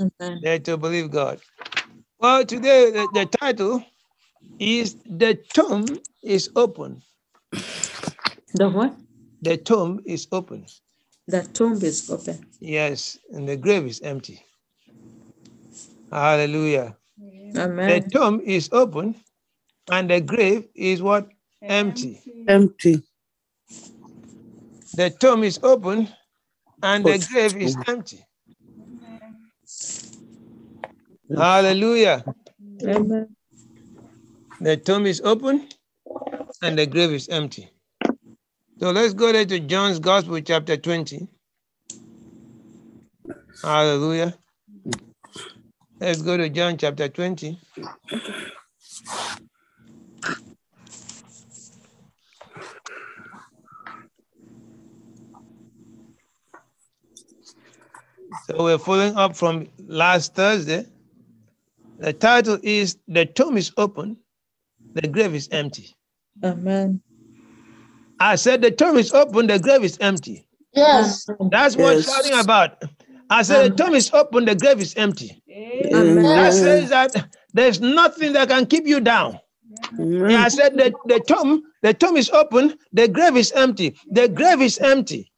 Amen. Dare to believe God. Well, today the, the title is The Tomb is Open. The what? The tomb is open. The tomb is open. Yes, and the grave is empty. Hallelujah. Amen. The tomb is open and the grave is what? Empty. Empty. The tomb is open and the grave is empty. Hallelujah. Amen. The tomb is open and the grave is empty. So let's go there to John's Gospel, chapter 20. Hallelujah. Let's go to John chapter 20. So we're following up from last Thursday. The title is The Tomb is Open, the grave is empty. Amen. I said the tomb is open, the grave is empty. Yes. That's what Yes. shouting about. I said the tomb is open, the grave is empty. Amen. That says that there's nothing that can keep you down. Amen. I said the, the tomb, the tomb is open, the grave is empty. The grave is empty.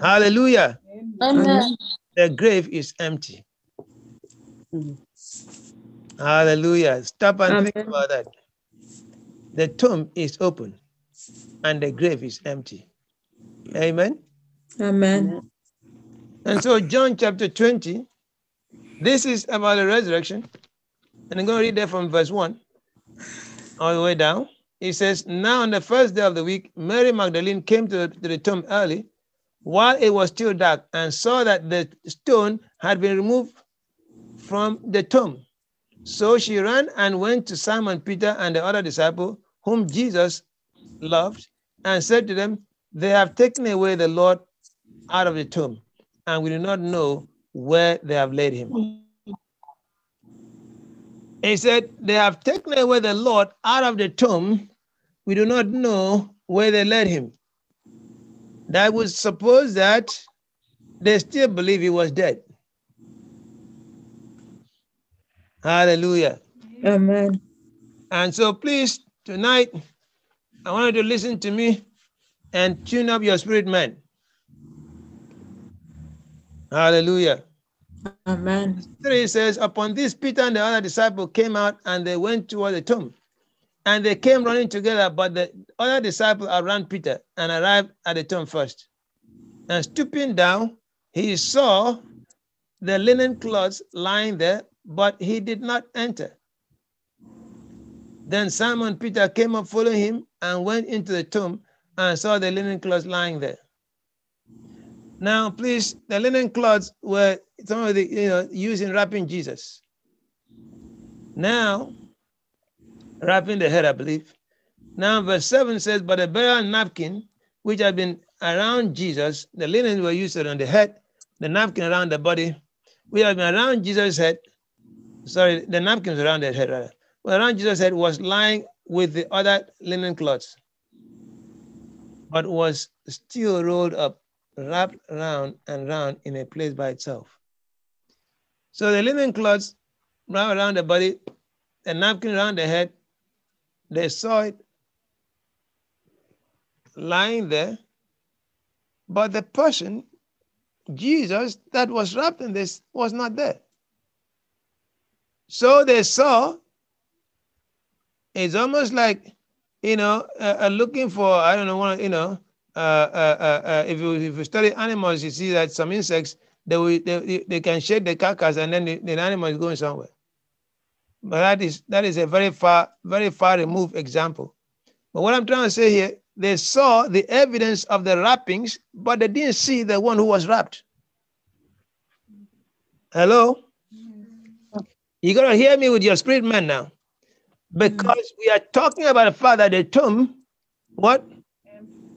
Hallelujah. Amen. The grave is empty. Mm. Hallelujah. Stop and think about that. The tomb is open and the grave is empty. Amen. Amen. And so, John chapter 20, this is about the resurrection. And I'm going to read there from verse 1 all the way down. It says, Now on the first day of the week, Mary Magdalene came to the, to the tomb early while it was still dark and saw that the stone had been removed from the tomb. So she ran and went to Simon Peter and the other disciple, whom Jesus loved, and said to them, They have taken away the Lord out of the tomb, and we do not know where they have laid him. He said, They have taken away the Lord out of the tomb. We do not know where they laid him. That would suppose that they still believe he was dead. Hallelujah. Amen. And so, please, tonight, I want you to listen to me and tune up your spirit, man. Hallelujah. Amen. 3 says, Upon this, Peter and the other disciple came out and they went toward the tomb. And they came running together, but the other disciple outran Peter and arrived at the tomb first. And stooping down, he saw the linen cloths lying there, but he did not enter. Then Simon Peter came up following him and went into the tomb and saw the linen cloths lying there. Now, please, the linen cloths were some of the you know used in wrapping Jesus. Now, wrapping the head, I believe. Now, verse 7 says, But a burial napkin which had been around Jesus, the linen were used on the head, the napkin around the body, which had been around Jesus' head. Sorry, the napkins around the head, rather. Well, around Jesus' head was lying with the other linen cloths, but was still rolled up, wrapped round and round in a place by itself. So the linen cloths wrapped around the body, the napkin around the head, they saw it lying there, but the person, Jesus, that was wrapped in this was not there. So they saw, it's almost like, you know, uh, looking for, I don't know, one, you know, uh, uh, uh, uh, if, you, if you study animals, you see that some insects, they, will, they, they can shake the carcass and then the, the animal is going somewhere. But that is, that is a very far, very far removed example. But what I'm trying to say here, they saw the evidence of the wrappings, but they didn't see the one who was wrapped. Hello? You gotta hear me with your spirit man now. Because we are talking about the fact that the tomb, what?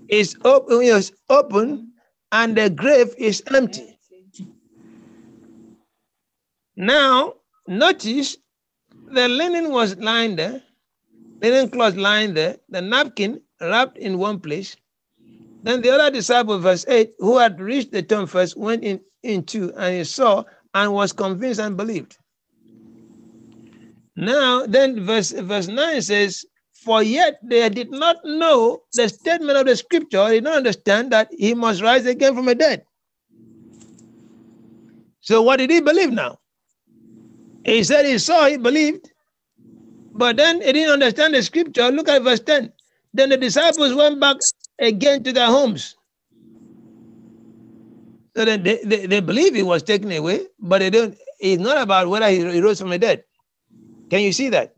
Is open, is open and the grave is empty. Now, notice the linen was lying there, linen cloth lying there, the napkin wrapped in one place. Then the other disciple, verse 8, who had reached the tomb first, went in into and he saw and was convinced and believed. Now, then verse, verse 9 says, For yet they did not know the statement of the scripture, they did not understand that he must rise again from the dead. So, what did he believe now? He said he saw, he believed, but then he didn't understand the scripture. Look at verse 10. Then the disciples went back again to their homes. So then they, they, they believe he was taken away, but they don't, it's not about whether he, he rose from the dead. Can you see that?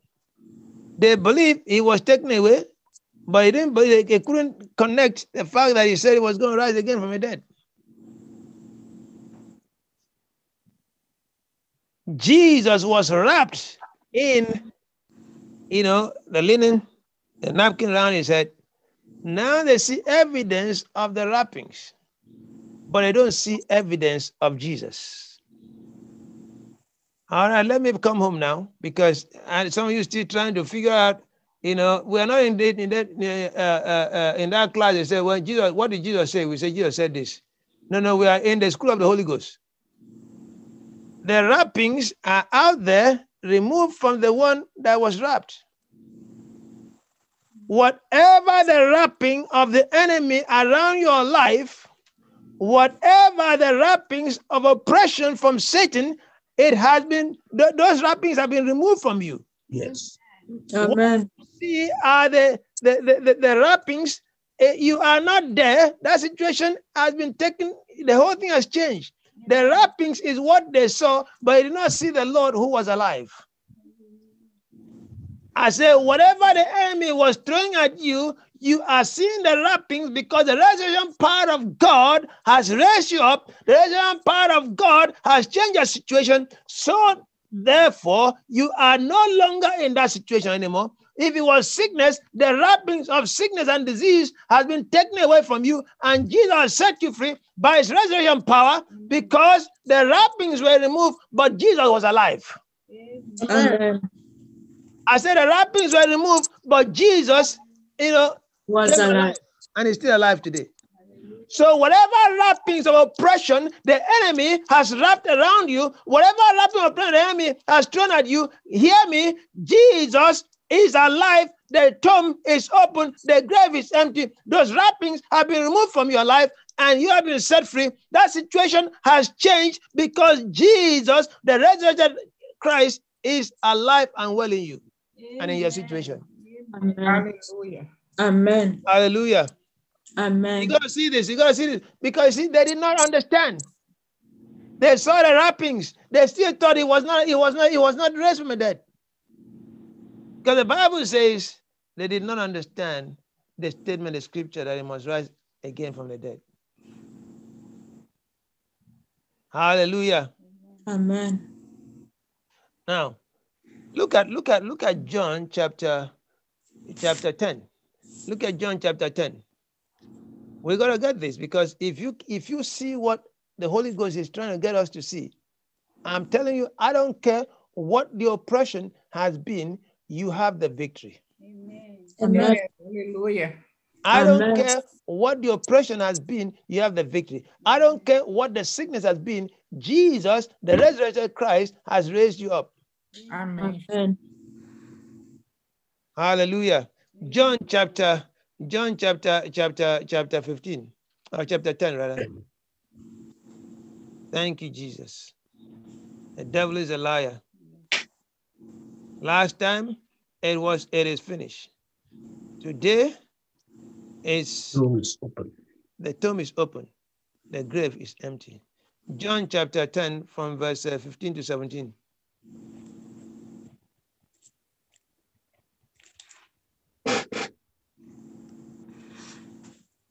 They believe he was taken away, but he didn't believe, they couldn't connect the fact that he said he was going to rise again from the dead. Jesus was wrapped in, you know, the linen, the napkin around his head. Now they see evidence of the wrappings, but they don't see evidence of Jesus. All right, let me come home now because some of you still trying to figure out. You know, we are not in that in that uh, uh, uh, in that class. They say, "Well, Jesus, what did Jesus say?" We say, "Jesus said this." No, no, we are in the school of the Holy Ghost the wrappings are out there, removed from the one that was wrapped. Whatever the wrapping of the enemy around your life, whatever the wrappings of oppression from Satan, it has been, th- those wrappings have been removed from you. Yes. Amen. See, are the, the, the, the, the wrappings, eh, you are not there. That situation has been taken, the whole thing has changed. The wrappings is what they saw, but they did not see the Lord who was alive. I said, whatever the enemy was throwing at you, you are seeing the wrappings because the resurrection power of God has raised you up. The resurrection power of God has changed your situation. So, therefore, you are no longer in that situation anymore. If it was sickness, the wrappings of sickness and disease has been taken away from you, and Jesus has set you free by his resurrection power because the wrappings were removed, but Jesus was alive. Amen. I said the wrappings were removed, but Jesus, you know, Was alive. and is still alive today. So whatever wrappings of oppression the enemy has wrapped around you, whatever wrapping of oppression the enemy has thrown at you, hear me, Jesus is alive. The tomb is open. The grave is empty. Those wrappings have been removed from your life and you have been set free. That situation has changed because Jesus, the resurrected Christ, is alive and well in you and in your situation. Amen. Hallelujah. Amen. Hallelujah. Amen. You gotta see this. You gotta see this because see, they did not understand. They saw the wrappings. They still thought he was not. He was not. He was not raised from the dead. Because the Bible says they did not understand the statement of Scripture that he must rise again from the dead. Hallelujah. Amen. Now, look at look at look at John chapter chapter 10. Look at John chapter 10. We're gonna get this because if you if you see what the Holy Ghost is trying to get us to see, I'm telling you, I don't care what the oppression has been, you have the victory. Amen. Yes. Hallelujah. I don't Amen. care what the oppression has been, you have the victory. I don't care what the sickness has been, Jesus, the resurrected Christ, has raised you up. Amen. Amen. Hallelujah. John chapter, John chapter, chapter, chapter 15, or chapter 10, rather. Thank you, Jesus. The devil is a liar. Last time it was it is finished. Today it's tomb is open. the tomb is open, the grave is empty. John chapter 10, from verse uh, 15 to 17.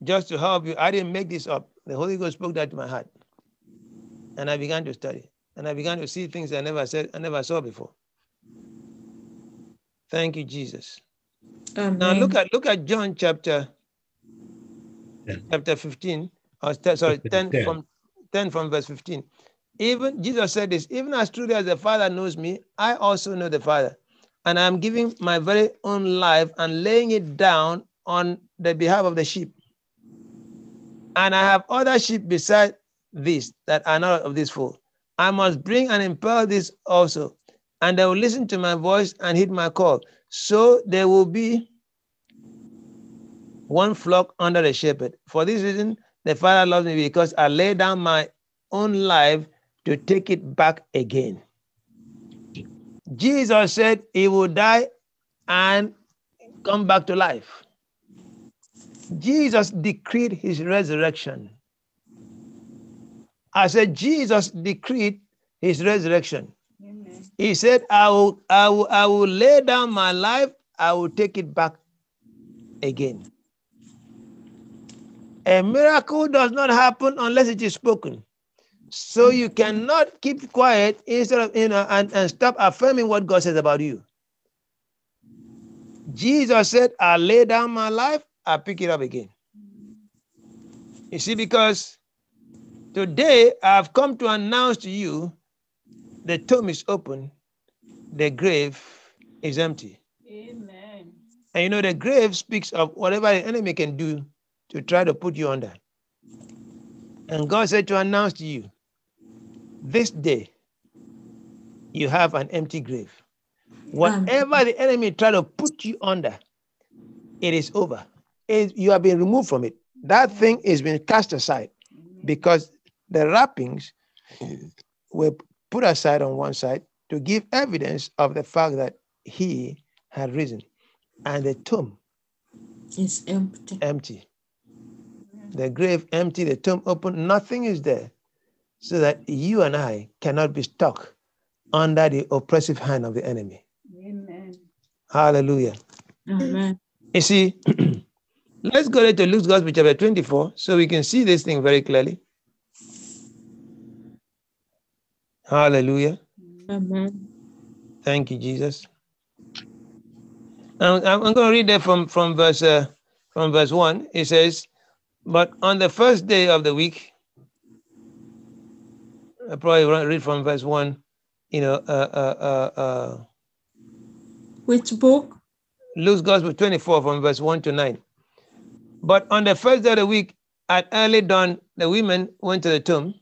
Just to help you, I didn't make this up. The Holy Ghost spoke that to my heart. And I began to study. And I began to see things I never said, I never saw before. Thank you, Jesus. Amen. Now look at look at John chapter Yeah. chapter 15, or te- sorry, 10 10. from 10 from verse 15. Even Jesus said this, even as truly as the Father knows me, I also know the Father. And I'm giving my very own life and laying it down on the behalf of the sheep. And I have other sheep beside these that are not of this fold. I must bring and impel this also, and they will listen to my voice and heed my call. So there will be one flock under the shepherd. For this reason, the Father loves me because I lay down my own life to take it back again. Jesus said he will die and come back to life. Jesus decreed his resurrection. I said, Jesus decreed his resurrection. Amen. He said, I will, I will, I will lay down my life, I will take it back again. A miracle does not happen unless it is spoken. So you cannot keep quiet instead of you know and, and stop affirming what God says about you. Jesus said, I lay down my life, I pick it up again. You see, because today I've come to announce to you the tomb is open, the grave is empty. Amen. And you know, the grave speaks of whatever the enemy can do to try to put you under. And God said to announce to you, this day you have an empty grave. Whatever the enemy try to put you under, it is over. It- you have been removed from it. That mm. thing is been cast aside mm. because the wrappings mm. were put aside on one side to give evidence of the fact that he had risen and the tomb is empty. empty. The grave empty, the tomb open, nothing is there. So that you and I cannot be stuck under the oppressive hand of the enemy. Amen. Hallelujah. Amen. You see, let's go to Luke's Gospel, chapter 24, so we can see this thing very clearly. Hallelujah. Amen. Thank you, Jesus. I'm, I'm going to read that from from verse uh, from verse one. It says, "But on the first day of the week, I probably read from verse one. You know, uh, uh, uh, uh, Which book? Luke's Gospel 24 from verse 1 to 9. But on the first day of the week, at early dawn, the women went to the tomb,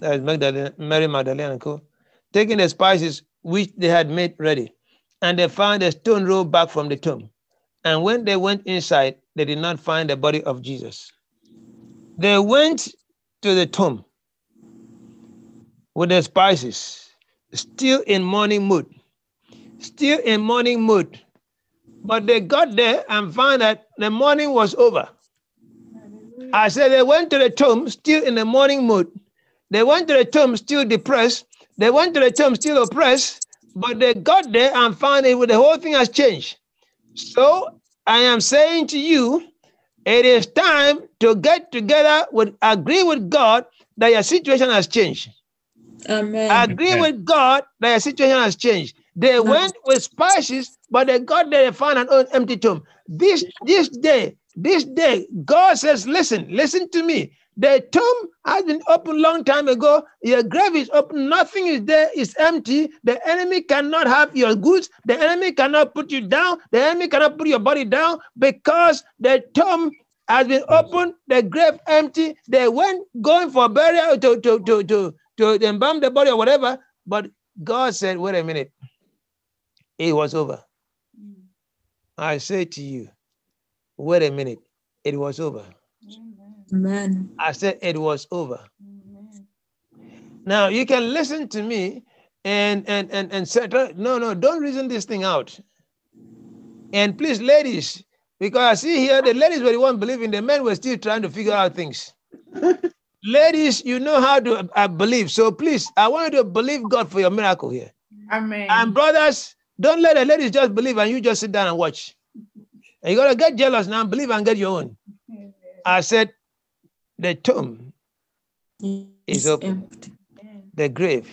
that is Magdalene, Mary Magdalene and co, taking the spices which they had made ready. And they found a stone rolled back from the tomb. And when they went inside, they did not find the body of Jesus. They went to the tomb with the spices, still in mourning mood. Still in mourning mood. But they got there and found that the morning was over. I said they went to the tomb still in the morning mood. They went to the tomb still depressed. They went to the tomb still oppressed. But they got there and found it with the whole thing has changed. So I am saying to you, it is time to get together with agree with God that your situation has changed. Amen. Agree Amen. with God that your situation has changed. They went with spices, but they got there, and found an empty tomb. This this day, this day, God says, listen, listen to me. The tomb has been opened long time ago. Your grave is open. Nothing is there. It's empty. The enemy cannot have your goods. The enemy cannot put you down. The enemy cannot put your body down because the tomb has been opened. The grave empty. They went going for burial to to to to to embalm the body or whatever. But God said, wait a minute. It was over. I say to you, wait a minute. It was over. Amen. I said it was over. Now you can listen to me and and and and say, no, no, don't reason this thing out. And please, ladies, because I see here the ladies were the one believing, the men were still trying to figure out things. ladies, you know how to uh, believe. So please, I want you to believe God for your miracle here. Amen. And brothers, don't let the ladies just believe and you just sit down and watch. And you gotta get jealous now, believe and get your own. I said, the tomb, It's open. empty. the grave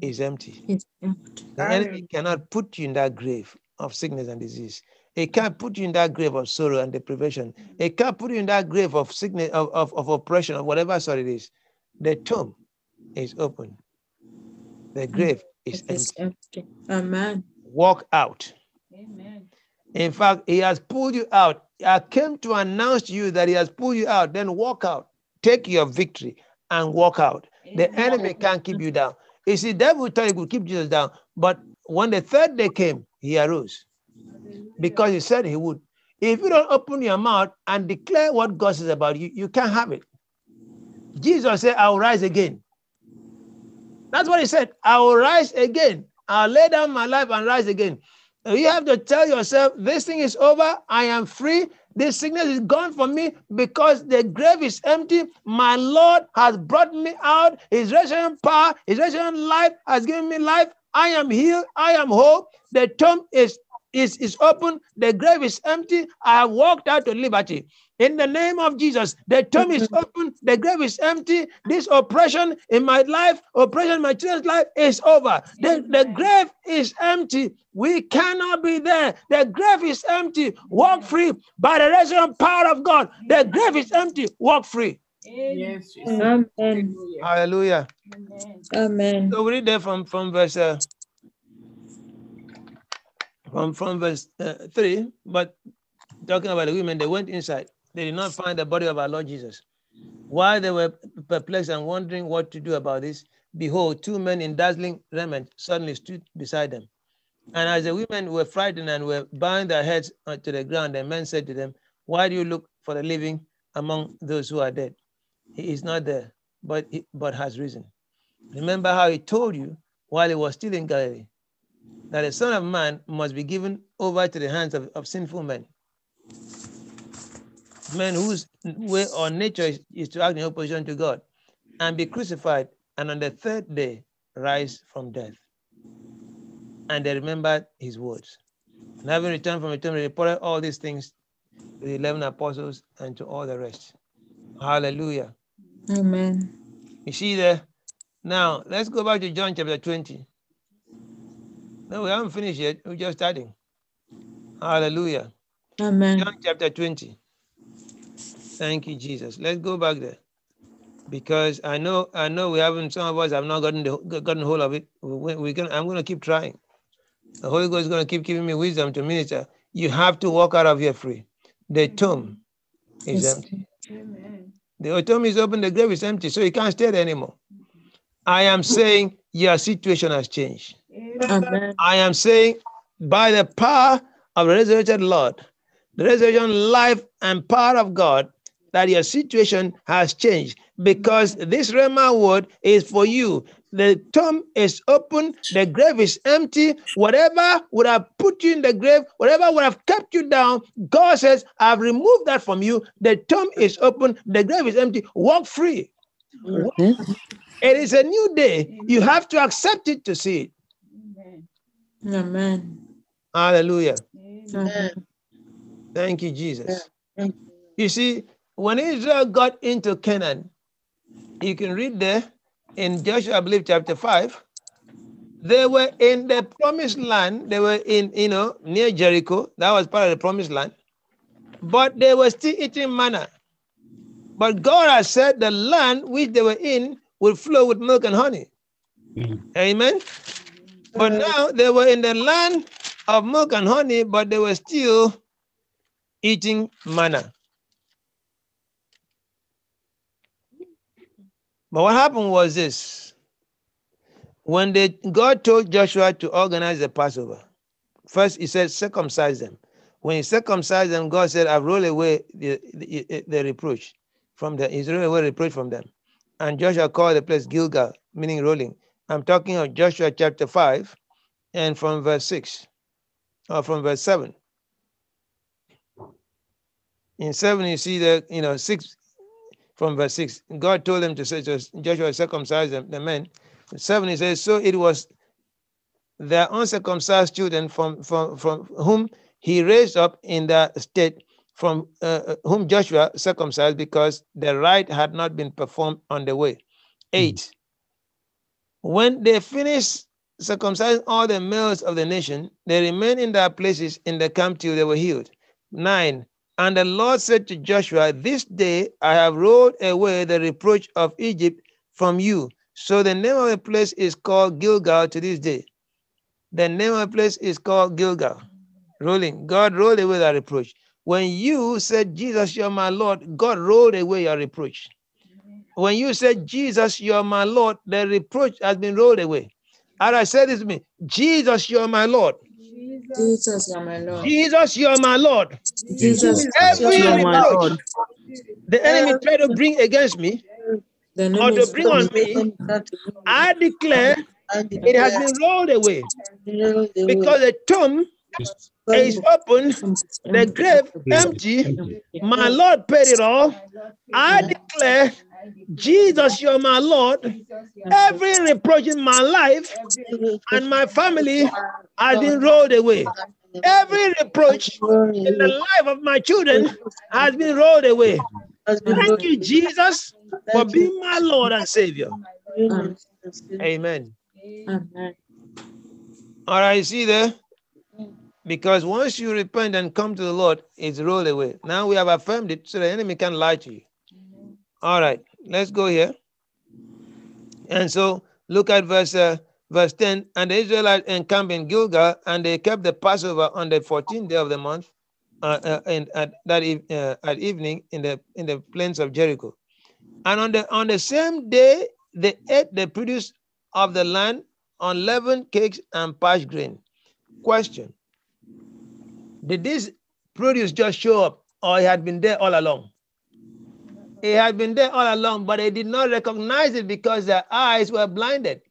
is empty. It's empty. The enemy cannot put you in that grave of sickness and disease. It can't put you in that grave of sorrow and deprivation. It can't put you in that grave of sickness, of, of, of oppression, or whatever sort it is. The tomb is open. The mm. grave is It is empty. empty. Amen. Walk out. Amen. In fact, he has pulled you out. I came to announce to you that he has pulled you out. Then walk out. Take your victory and walk out. The enemy can't keep you down. You see, devil thought he could keep Jesus down, but when the third day came, he arose because he said he would. If you don't open your mouth and declare what God says about you, you can't have it. Jesus said, I'll rise again. That's what he said. I will rise again. I'll lay down my life and rise again. Uh, you have to tell yourself, this thing is over. I am free. This sickness is gone from me because the grave is empty. My Lord has brought me out. His resurrection power, his resurrection life has given me life. I am healed. I am whole. The tomb is, is, is open. The grave is empty. I have walked out to liberty. In the name of Jesus, the tomb is open, the grave is empty. This oppression in my life, oppression in my children's life is over. The, the grave is empty. We cannot be there. The grave is empty. Walk free by the resurrection power of God. The grave is empty. Walk free. Yes, Jesus. Amen. Hallelujah. Hallelujah. Amen. So we read there from, from verse uh, from, from verse uh, 3, but talking about the women, they went inside. They did not find the body of our Lord Jesus. While they were perplexed and wondering what to do about this, behold, two men in dazzling raiment suddenly stood beside them. And as the women were frightened and were bowing their heads to the ground, the men said to them, Why do you look for the living among those who are dead? He is not there, but, he, but has risen. Remember how he told you while he was still in Galilee that the Son of Man must be given over to the hands of, of sinful men. Men whose way or nature is, is to act in opposition to God and be crucified, and on the third day rise from death. And they remembered his words. And having returned from the tomb, they reported all these things to the 11 apostles and to all the rest. Hallelujah. Amen. You see there? Now, let's go back to John chapter 20. No, we haven't finished yet. We're just starting. Hallelujah. Amen. John chapter 20. Thank you, Jesus. Let's go back there. Because I know, I know we haven't, some of us have not gotten the, gotten hold of it. We, we can, I'm going to keep trying. The Holy Ghost is going to keep giving me wisdom to minister. You have to walk out of here free. The tomb is Yes. empty. The tomb is open, the grave is empty, so you can't stay there anymore. I am saying your situation has changed. Amen. I am saying by the power of the resurrected Lord, the resurrection life and power of God, that your situation has changed because this Rhema word is for you. The tomb is open, the grave is empty. Whatever would have put you in the grave, whatever would have kept you down, God says, I've removed that from you. The tomb is open, the grave is empty. Walk free. It is a new day. You have to accept it to see it. Amen. Hallelujah. Amen. Thank you, Jesus. Thank You see, when Israel got into Canaan, you can read there in Joshua, I believe, chapter 5. They were in the promised land. They were in, you know, near Jericho. That was part of the promised land. But they were still eating manna. But God has said the land which they were in would flow with milk and honey. Mm. Amen. But now they were in the land of milk and honey, but they were still eating manna. But what happened was this. When they, God told Joshua to organize the Passover, first he said, circumcise them. When he circumcised them, God said, I've rolled away the, the, the reproach from them. He's rolled away reproach from them. And Joshua called the place Gilgal, meaning rolling. I'm talking of Joshua chapter 5 and from verse 6 or from verse 7. In 7, you see that, you know, 6 from verse 6. God told them to say, Joshua circumcise them, the men. 7, he says, So it was their uncircumcised children from, from, from whom he raised up in the state from uh, whom Joshua circumcised because the rite had not been performed on the way. 8. When they finished circumcising all the males of the nation, they remained in their places in the camp till they were healed. 9. And the Lord said to Joshua, This day I have rolled away the reproach of Egypt from you. So the name of the place is called Gilgal to this day. The name of the place is called Gilgal. Rolling. God rolled away that reproach. When you said, Jesus, you're my Lord, God rolled away your reproach. when you said, Jesus, you're my Lord, the reproach has been rolled away. And I said this to me, Jesus, you're my Lord. Jesus, you are my Lord. Jesus, you're my Lord. Jesus, Every you are my reproach Lord. the enemy tried to bring against me, or to bring on me, I declare it has been rolled away because the tomb is open, the grave empty. My Lord paid it all. I declare, Jesus, you're my Lord. Every reproach in my life and my family has been rolled away. Every reproach in the life of my children has been rolled away. Thank you, Jesus, for being my Lord and Savior. Amen. Amen. All right, see there? Because once you repent and come to the Lord, it's rolled away. Now we have affirmed it so the enemy can't lie to you. All right, let's go here. And so look at verse uh, verse 10. And the Israelites encamped in Gilgal, and they kept the Passover on the 14th day of the month, uh, uh, and at that uh, at evening in the in the plains of Jericho. And on the on the same day, they ate the produce of the land, on unleavened cakes and parched grain. Question: Did this produce just show up, or it had been there all along? It had been there all along, but they did not recognize it because their eyes were blinded.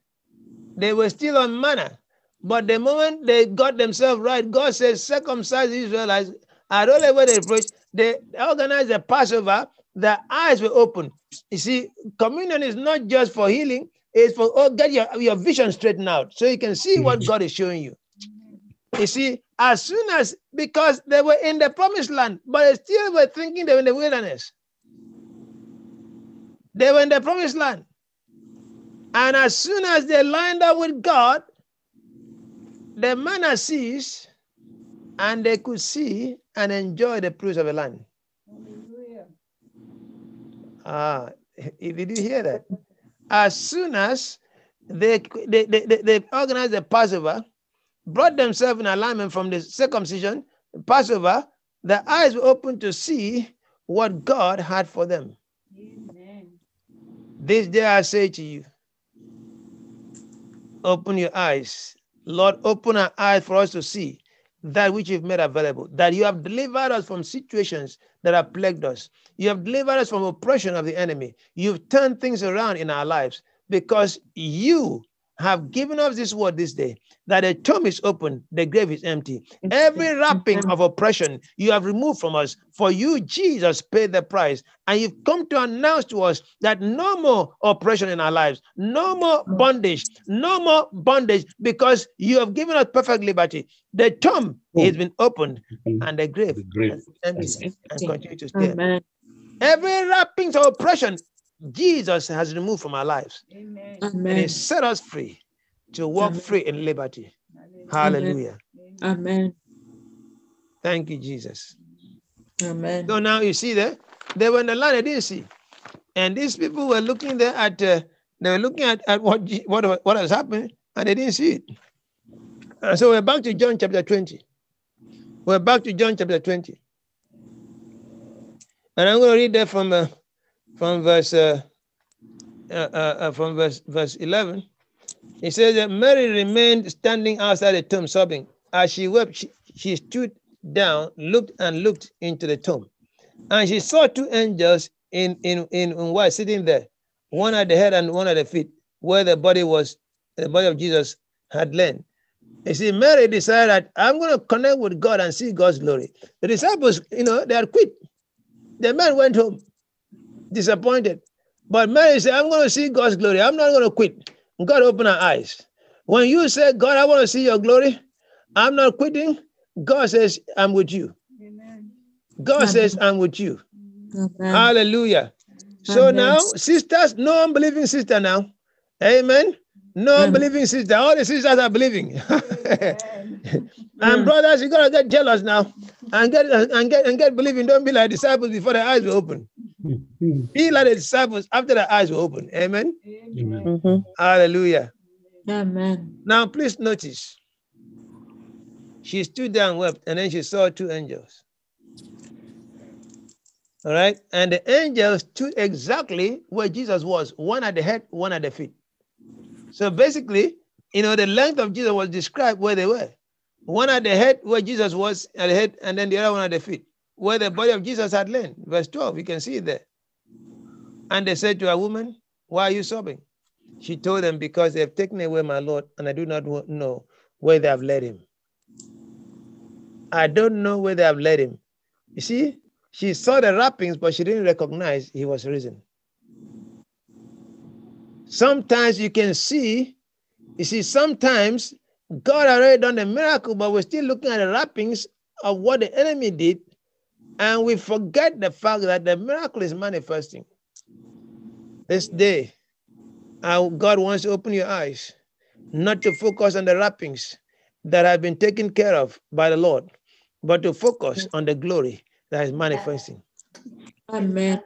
They were still on manna. But the moment they got themselves right, God says, circumcise Israelites. I don't know where they approach. They organized the Passover. Their eyes were open. You see, communion is not just for healing, it's for oh, get your, your vision straightened out so you can see what mm. God is showing you. You see, as soon as because they were in the promised land, but they still were thinking they were in the wilderness. They were in the promised land. And as soon as they lined up with God, the manna ceased, and they could see and enjoy the fruits of the land. Ah, did you hear that? As soon as they, they, they, they, they organized the Passover, brought themselves in alignment from the circumcision, Passover, their eyes were open to see what God had for them. This day I say to you, open your eyes. Lord, open our eyes for us to see that which you've made available, that you have delivered us from situations that have plagued us. You have delivered us from oppression of the enemy. You've turned things around in our lives because you have given us this word this day that the tomb is open, the grave is empty. Every wrapping of oppression you have removed from us. For you, Jesus, paid the price. And you've come to announce to us that no more oppression in our lives, no more bondage, no more bondage, because you have given us perfect liberty. The tomb oh. has been opened and the grave The grave is empty and continue to stay. Amen. Every wrappings of oppression, Jesus has removed from our lives and He Amen. set us free to walk Amen. free in liberty. Hallelujah. Amen. Thank you, Jesus. Amen. So now you see there, they were in the land they didn't see. And these people were looking there at, uh, they were looking at, at what, what, what was happening and they didn't see it. And so we're back to John chapter 20. We're back to John chapter 20. And I'm going to read that from, uh, from verse, uh, uh, uh, uh, from verse, verse 11. It says that Mary remained standing outside the tomb sobbing. As she wept, she, she stood down, looked and looked into the tomb. And she saw two angels in, in, in, in white sitting there, one at the head and one at the feet, where the body was, the body of Jesus had lain. You see, Mary decided I'm going to connect with God and see God's glory. The disciples, you know, they had quit. The man went home disappointed. But Mary said, I'm going to see God's glory. I'm not going to quit. God opened her eyes. When you say, God, I want to see your glory, I'm not quitting. God says, I'm with you. Amen. God says, I'm with you. Amen. Hallelujah. So now, sisters, no unbelieving sister now. Amen. No Amen. unbelieving sister. All the sisters are believing. and brothers, you gotta get jealous now and get and get and get believing. Don't be like disciples before their eyes were open. Be like the disciples after their eyes were open. Amen. Amen. Mhm. Hallelujah. Amen. Now, please notice. She stood there and wept, and then she saw two angels. All right. And the angels stood exactly where Jesus was, one at the head, one at the feet. So basically, you know, the length of Jesus was described where they were. One at the head, where Jesus was at the head, and then the other one at the feet, where the body of Jesus had lain. Verse 12, you can see it there. And they said to a woman, Why are you sobbing? She told them, Because they have taken away my Lord, and I do not know where they have led him. I don't know where they have led him. You see, she saw the wrappings, but she didn't recognize he was risen. Sometimes you can see, you see, sometimes God already done the miracle, but we're still looking at the wrappings of what the enemy did, and we forget the fact that the miracle is manifesting. This day, God wants to open your eyes, not to focus on the wrappings that have been taken care of by the Lord, but to focus on the glory that is manifesting. Amen.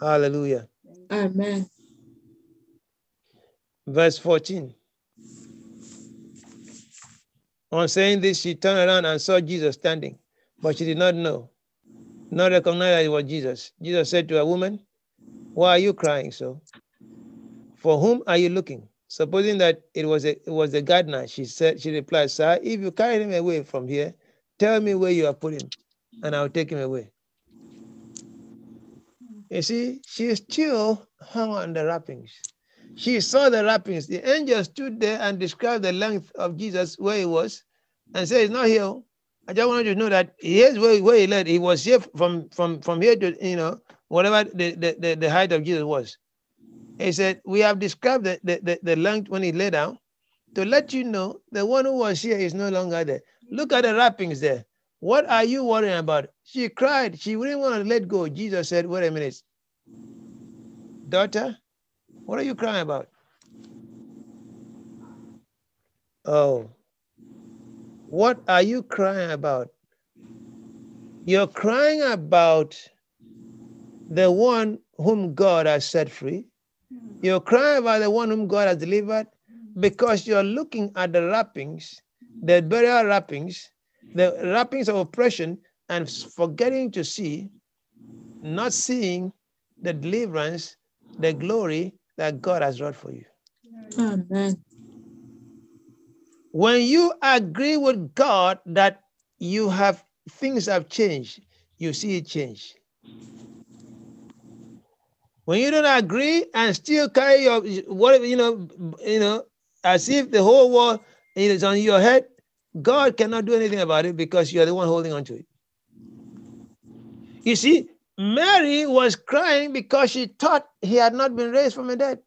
Hallelujah. Amen. Verse 14. On saying this, she turned around and saw Jesus standing, but she did not know, not recognize that it was Jesus. Jesus said to a woman, Why are you crying so? For whom are you looking? Supposing that it was a, it was the gardener, she said, she replied, Sir, if you carry him away from here, tell me where you have put him, and I'll take him away. You see, she still hung on the wrappings. She saw the wrappings. The angel stood there and described the length of Jesus where he was and said, He's not here. I just wanted to know that here's where, where he led. He was here from, from, from here to, you know, whatever the, the, the, the height of Jesus was. He said, We have described the, the, the, the length when he lay down to let you know the one who was here is no longer there. Look at the wrappings there. What are you worrying about? She cried. She wouldn't want to let go. Jesus said, Wait a minute. Daughter, what are you crying about? Oh, what are you crying about? You're crying about the one whom God has set free. You're crying about the one whom God has delivered because you're looking at the wrappings, the burial wrappings, the wrappings of oppression, and forgetting to see, not seeing the deliverance, the glory that God has wrought for you. Amen. When you agree with God that you have things have changed, you see it change. When you don't agree and still carry your whatever you know, you know, as if the whole world is on your head, God cannot do anything about it because you are the one holding on to it. You see, Mary was crying because she thought he had not been raised from the dead.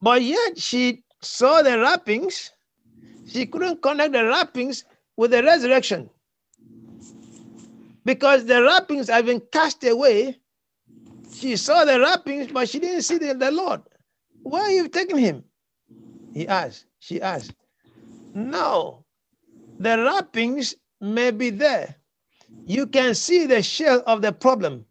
But yet she saw the wrappings. She couldn't connect the wrappings with the resurrection. Because the wrappings have been cast away. She saw the wrappings, but she didn't see the, the Lord. Where are you taking him? He asked. She asked. No, the wrappings may be there. You can see the shell of the problem,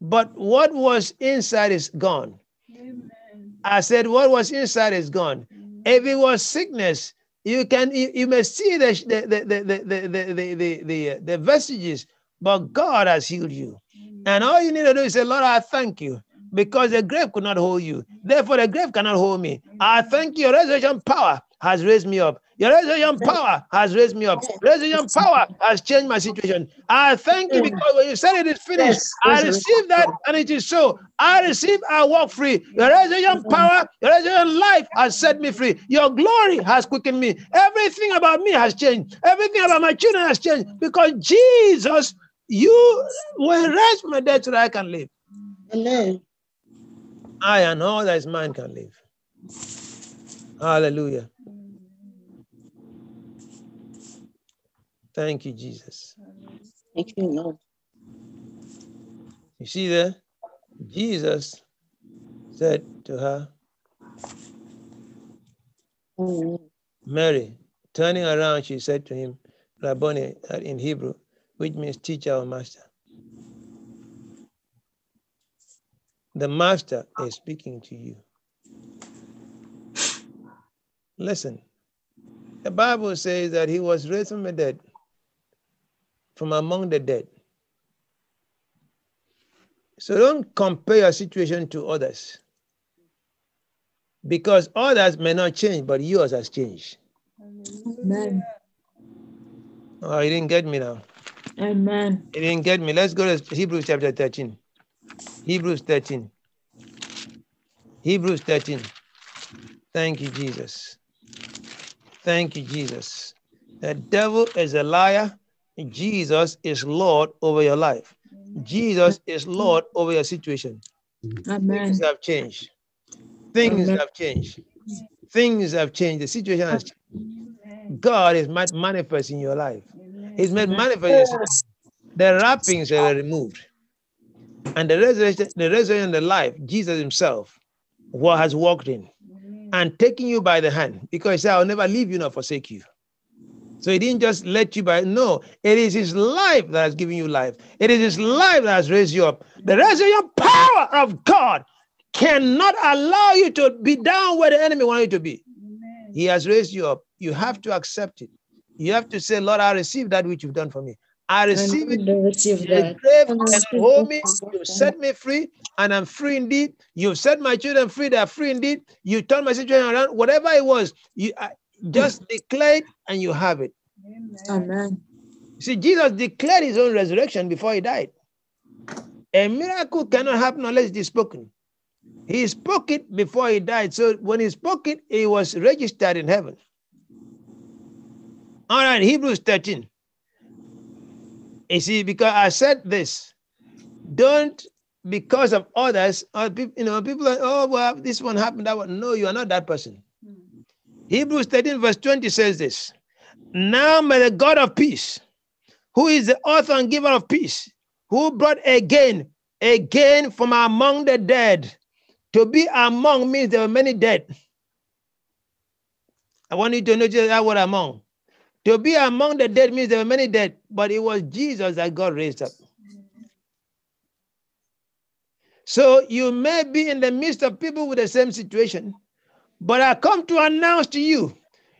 but what was inside is gone. Amen. I said, what was inside is gone. If it was sickness, you can you, you may see the the the the the the the, the, the, vestiges, but God has healed you. And all you need to do is say, Lord, I thank you because the grave could not hold you. Therefore, the grave cannot hold me. I thank you. Resurrection power has raised me up. Your resurrection power has raised me up. Resurrection power has changed my situation. I thank you because when you said it is finished, I receive that and it is so. I receive, I walk free. Your resurrection power, your resurrection life has set me free. Your glory has quickened me. Everything about me has changed. Everything about my children has changed because Jesus, you will raise the dead so that I can live. Amen. I and all that is mine can live. Hallelujah. Thank you, Jesus. Thank you, Lord. You see there? Jesus said to her. Mary, turning around, she said to him, Rabboni in Hebrew, which means teacher or master. The master is speaking to you. Listen, the Bible says that he was raised from the dead, from among the dead. So don't compare your situation to others. Because others may not change, but yours has changed. Amen. Oh, you didn't get me now. Amen. You didn't get me. Let's go to Hebrews chapter 13. Hebrews 13. Hebrews 13. Thank you, Jesus. Thank you, Jesus. The devil is a liar. Jesus is Lord over your life. Jesus is Lord over your situation. Amen. Things have changed. Things Amen. have changed. Things have changed. The situation has changed. God is made manifest in your life. He's made manifest. The wrappings were removed. And the resurrection, the resurrection, the life, Jesus Himself, what has walked in and taking you by the hand because He said, I'll never leave you nor forsake you. So He didn't just let you by, no, it is His life that has given you life. It is His life that has raised you up. The resurrection power of God cannot allow you to be down where the enemy wants you to be. He has raised you up. You have to accept it. You have to say, Lord, I receive that which you've done for me. I receive it. I receive The grave cannot hold me. You set me free, and I'm free indeed. You've set my children free. They are free indeed. You turn my situation around. Whatever it was, you I, just declare it, and you have it. Amen. See, Jesus declared his own resurrection before he died. A miracle cannot happen unless it is spoken. He spoke it before he died. So when he spoke it, it was registered in heaven. All right, Hebrews 13. You see, because I said this, don't because of others, or you know, people are, oh, well, this one happened, that one. No, you are not that person. Hebrews 13, verse 20 says this. Now may the God of peace, who is the author and giver of peace, who brought again, again from among the dead. To be among means there were many dead. I want you to notice that word among. To be among the dead means there were many dead, but it was Jesus that God raised up. So you may be in the midst of people with the same situation, but I come to announce to you,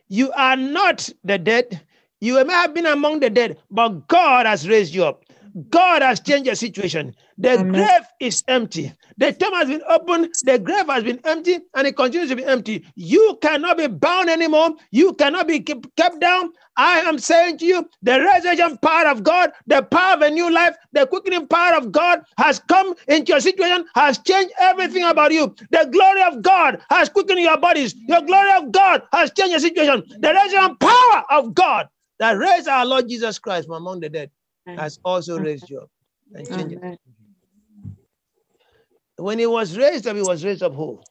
you are not the dead. You may have been among the dead, but God has raised you up. God has changed your situation. The Amen. grave is empty. The tomb has been opened. The grave has been empty, and it continues to be empty. You cannot be bound anymore. You cannot be kept down. I am saying to you, the resurrection power of God, the power of a new life, the quickening power of God has come into your situation, has changed everything about you. The glory of God has quickened your bodies. Your glory of God has changed your situation. The resurrection power of God that raised our Lord Jesus Christ from among the dead has also raised you up and changed it. When he was raised up, he was raised up whole.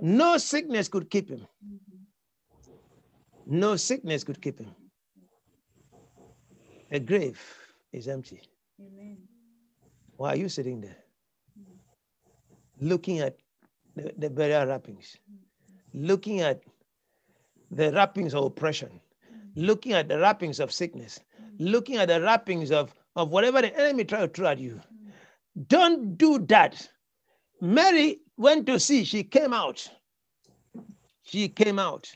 No sickness could keep him. No sickness could keep him. The grave is empty. Amen. Why are you sitting there? Looking at the, the burial wrappings, looking at the wrappings of oppression, looking at the wrappings of sickness, looking at the wrappings of, of whatever the enemy tried to throw at you. Don't do that. Mary went to see, she came out. She came out.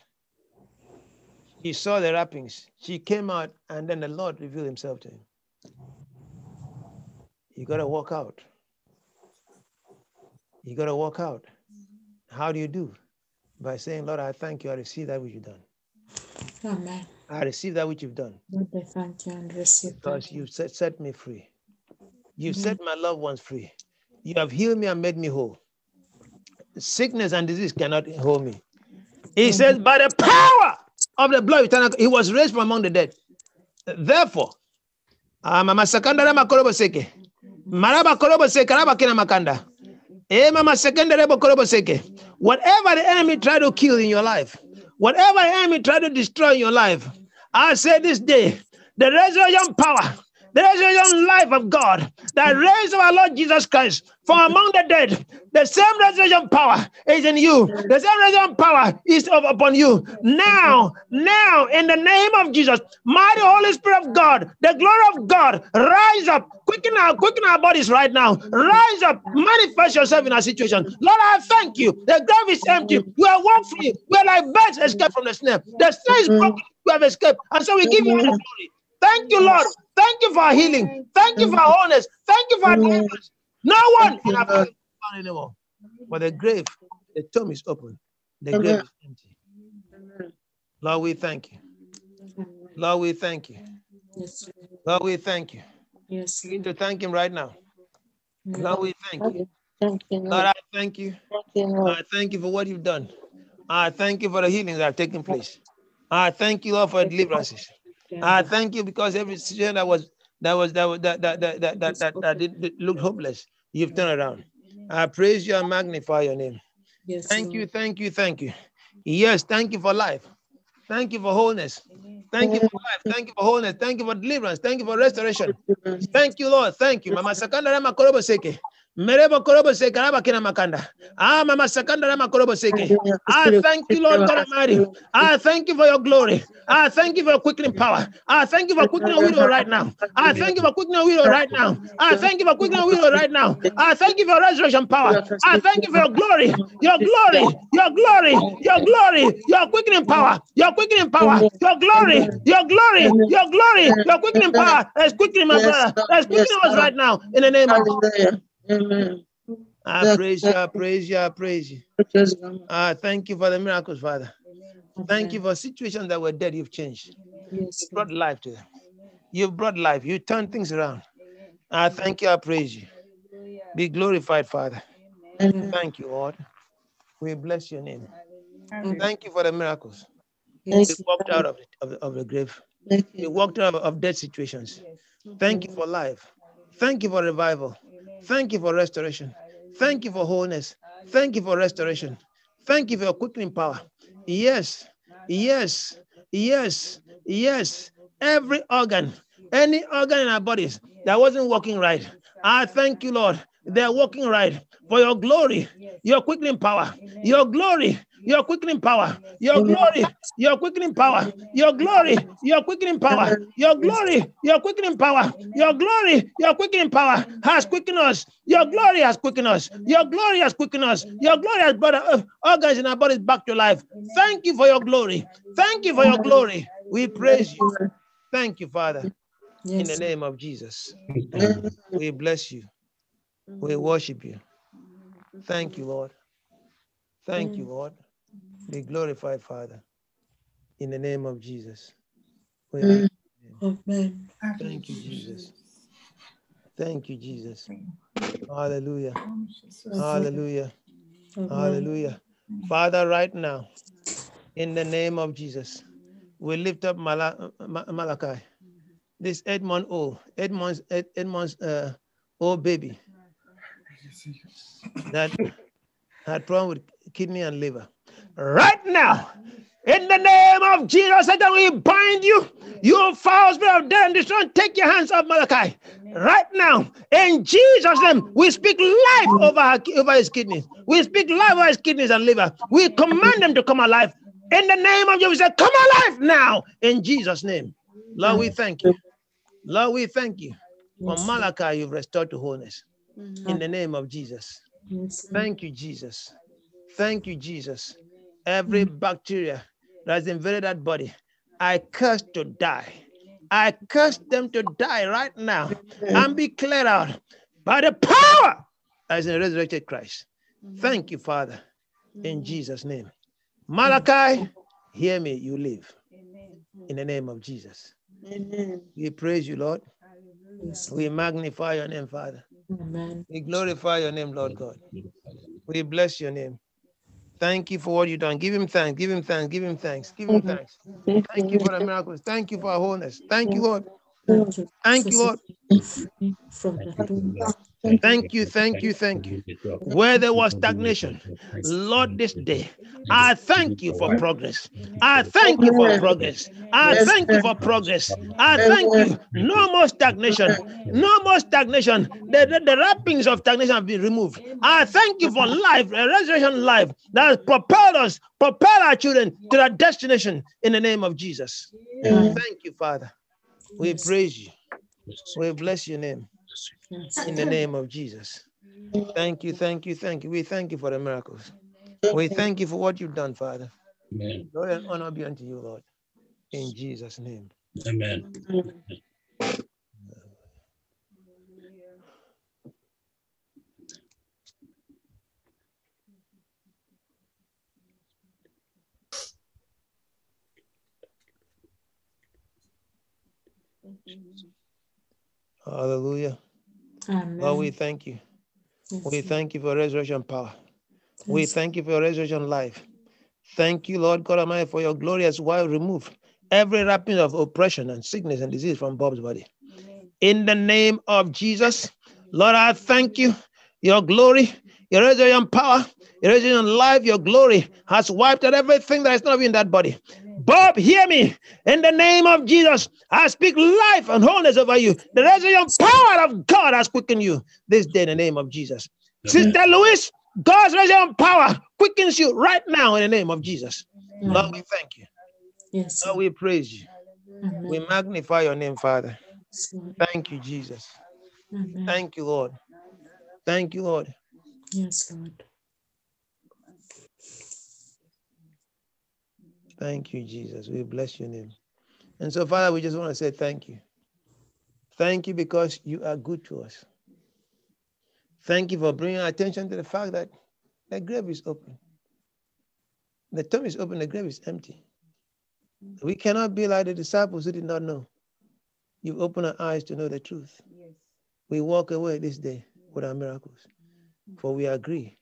She saw the wrappings. She came out, and then the Lord revealed himself to him. You got to walk out. You got to walk out. How do you do? By saying, Lord, I thank you. I receive that which you've done. Amen. I receive that which you've done Lord, I thank you and receive because you've set, set me free. You've set my loved ones free. You have healed me and made me whole. Sickness and disease cannot hold me. He says, by the power of the blood, eternal- he was raised from among the dead. Therefore, ah, mama sakandara makorobo seke. Maraba korobo seke, raba kina makanda. Eh, mama korobo seke. Whatever the enemy tried to kill in your life, whatever enemy tried to destroy your life, I say this day, the resurrection power, the resurrection life of God the hmm. that raised our Lord Jesus Christ from hmm. among the dead, the same resurrection power is in you. Hmm. The same resurrection power is upon you. Now, now, in the name of Jesus, mighty Holy Spirit of God, the glory of God, rise up, quicken our, quicken our bodies right now. Rise up, manifest yourself in our situation. Lord, I thank you. The grave is empty. We are walk free. We are like birds escaped from the snare. The snare is broken. We have escaped. And so we give you all the glory. Thank you, Lord. Thank you for healing. Thank you for wholeness. Thank you for deliverance. No one in you, our Lord. family is found anymore. But the grave, the tomb is open. The Amen. grave is empty. Amen. Lord, we thank you. Lord, we thank you. Yes, Lord, we thank you. yes, Begin to thank him right now. Lord, we thank you. Thank you, Lord, Lord. I thank you. Thank you, Lord. I thank you for what you've done. I thank you for the healings that have taken place. I thank you, Lord, for deliverances. I thank you because every situation that was that was that was that that that that that, that, that did, did look hopeless, you've turned around. I praise you and magnify your name. Yes, Thank you, thank you, thank you. Yes, thank you for life. Thank you for wholeness. Thank you for life. Thank you for wholeness. Thank you for deliverance. Thank you for restoration. Thank you, Lord. Thank you. Mama Sakanda Rama Korobo Seke. Merebo Korobo Seke Raba Kina Makanda. Ah, Mama Sakanda Rama Korobo Seke. I thank you, Lord ah, God Almighty. I ah, thank you for your glory. I thank you for your quickening power. I thank you for quickening widow right now. I thank you for quickening widow right now. I thank you for quickening widow right now. I thank you for resurrection power. I thank you for your glory, your glory, your glory, your glory, your quickening power, your quickening power, your glory, your glory, your glory, your quickening power. That's quickening my brother. That's quickening us right now in the name of. Amen. I praise you, I praise you, I praise you. I ah, thank you for the miracles, Father. Thank you for situations that were dead, you've changed. Yes, You brought life to them. You've brought life. You turned things around. I ah, thank you. I praise you. Be glorified, Father. Amen. Thank you, Lord. We bless your name. Thank you for the miracles. Yes, We walked out of, of, the, of the grave. We you. walked out of, of dead situations. Thank you for life. Thank you for revival. Thank you for restoration. Thank you for wholeness. Thank you for restoration. Thank you for your quickening power. Yes, yes, yes, yes. Every organ, any organ in our bodies that wasn't working right, I thank you, Lord. They're working right. For your glory, your quickening power, your glory, your quickening power, your glory, your quickening power, your glory, your quickening power, your glory, your quickening power, your glory, your quickening power has quickened us. Your glory has quickened us. Your glory has quickened us. Your glory has brought organs in our bodies back to life. Thank you for your glory. Thank you for your glory. We praise you. Thank you, Father, in the name of Jesus. We bless you. We worship you. Thank you, Lord. Thank you, Lord. Be glorified, Father, in the name of Jesus. Mm. Amen. Thank you, Jesus. Thank you, Jesus. Hallelujah. Hallelujah. Hallelujah. Father, right now, in the name of Jesus, we lift up Mala- Ma- Malachi, this eight month old, eight months, eight, eight months uh, old baby that had problem with kidney and liver. Right now, in the name of Jesus, Satan, we bind you. You foul spirit of death and destruction. Take your hands off Malachi. Right now, in Jesus' name, we speak life over, her, over his kidneys. We speak life over his kidneys and liver. We command them to come alive. In the name of Jesus, come alive now. In Jesus' name. Lord, we thank you. Lord, we thank you. For Malachi, you've restored to wholeness. In the name of Jesus. Thank you, Jesus. Thank you, Jesus. Every bacteria that has invaded that body, I curse to die. I curse them to die right now and be cleared out by the power as in resurrected Christ. Thank you, Father, in Jesus' name. Malachi, hear me, you live. In the name of Jesus. Amen. We praise you, Lord. We magnify your name, Father. Amen. We glorify your name, Lord God. We bless your name. Thank you for what you've done. Give him thanks. Give him thanks. Give him thanks. Give him thanks. Thank Thank you for the miracles. Thank you for our wholeness. Thank you, Lord. Thank you. Lord. From the tomb. Thank you, thank you, thank you. Where there was stagnation, Lord, this day, I thank you for progress. I thank you for progress. I thank you for progress. I thank you. No more stagnation. No more stagnation. The, the, the wrappings of stagnation have been removed. I thank you for life, a resurrection life that has propelled us, propelled our children to that destination in the name of Jesus. Thank you, Father. We praise you. We bless your name. In the name of Jesus. Thank you, thank you, thank you. We thank you for the miracles. We thank you for what you've done, Father. Amen. Glory and honor be unto you, Lord. In Jesus' name. Amen. Hallelujah. Amen. Lord, we thank you. Yes, We thank you for resurrection power. We thank you for your resurrection life. Thank you, Lord God Almighty, for your glorious while remove every wrapping of oppression and sickness and disease from Bob's body. In the name of Jesus, Lord, I thank you. Your glory, your resurrection power, your resurrection life, your glory has wiped out everything that is not in that body. Bob, hear me. In the name of Jesus, I speak life and wholeness over you. The resurrection power of God has quickened you this day in the name of Jesus. Sister Louis, God's resurrection power quickens you right now in the name of Jesus. Lord, we thank you. Yes, Lord, we praise you. Amen. We magnify your name, Father. Thank you, Jesus. Amen. Thank you, Lord. Thank you, Lord. Yes, Lord. Thank you, Jesus. We bless your name. And so, Father, we just want to say thank you. Thank you because you are good to us. Thank you for bringing our attention to the fact that the grave is open. The tomb is open, the grave is empty. We cannot be like the disciples who did not know. You've opened our eyes to know the truth. Yes. We walk away this day with our miracles. For we agree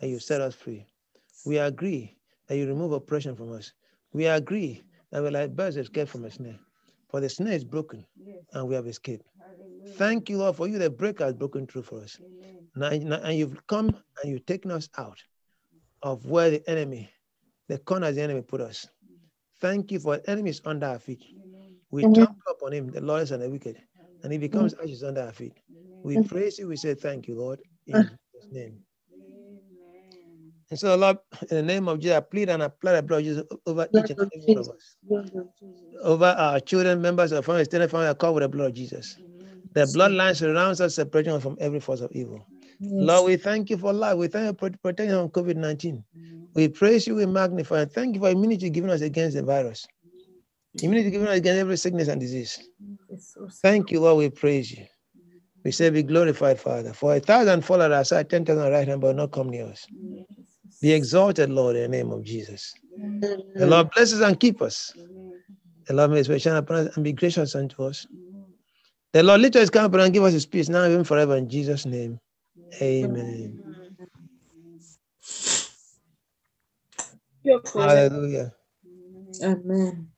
that you set us free. We agree that you remove oppression from us. We agree that we're like birds escaped from a snare. For the snare is broken and we have escaped. Thank you, Lord, for you, the breaker has broken through for us. Now, now- and you've come and you've taken us out of where the enemy, the corners the enemy put us. Thank you for the enemy is under our feet. We Amen. trample upon him, the lawyers and the wicked, and he becomes ashes under our feet. We praise you. We say thank you, Lord, in ah. Jesus' name. And so, Lord, in the name of Jesus, I plead and apply the blood of Jesus over each and every one of us, Blood over our children, members of family, extended family, are covered with the blood of Jesus. The bloodline surrounds us, separating us from every force of evil. Lord, we thank you for life. We thank you for protection from COVID 19. We praise you, we magnify, and thank you for immunity given us against the virus, immunity given us against every sickness and disease. Thank you, Lord. We praise you. We say, Be glorified, Father. For a thousand fall at our side, ten thousand right hand, but not come near us. Be exalted, Lord, in the name of Jesus. The Lord bless us and keep us. The Lord may his face shine upon us and be gracious unto us. The Lord lift us come and give us his peace now and even forever in Jesus' name. Amen. Hallelujah. Amen.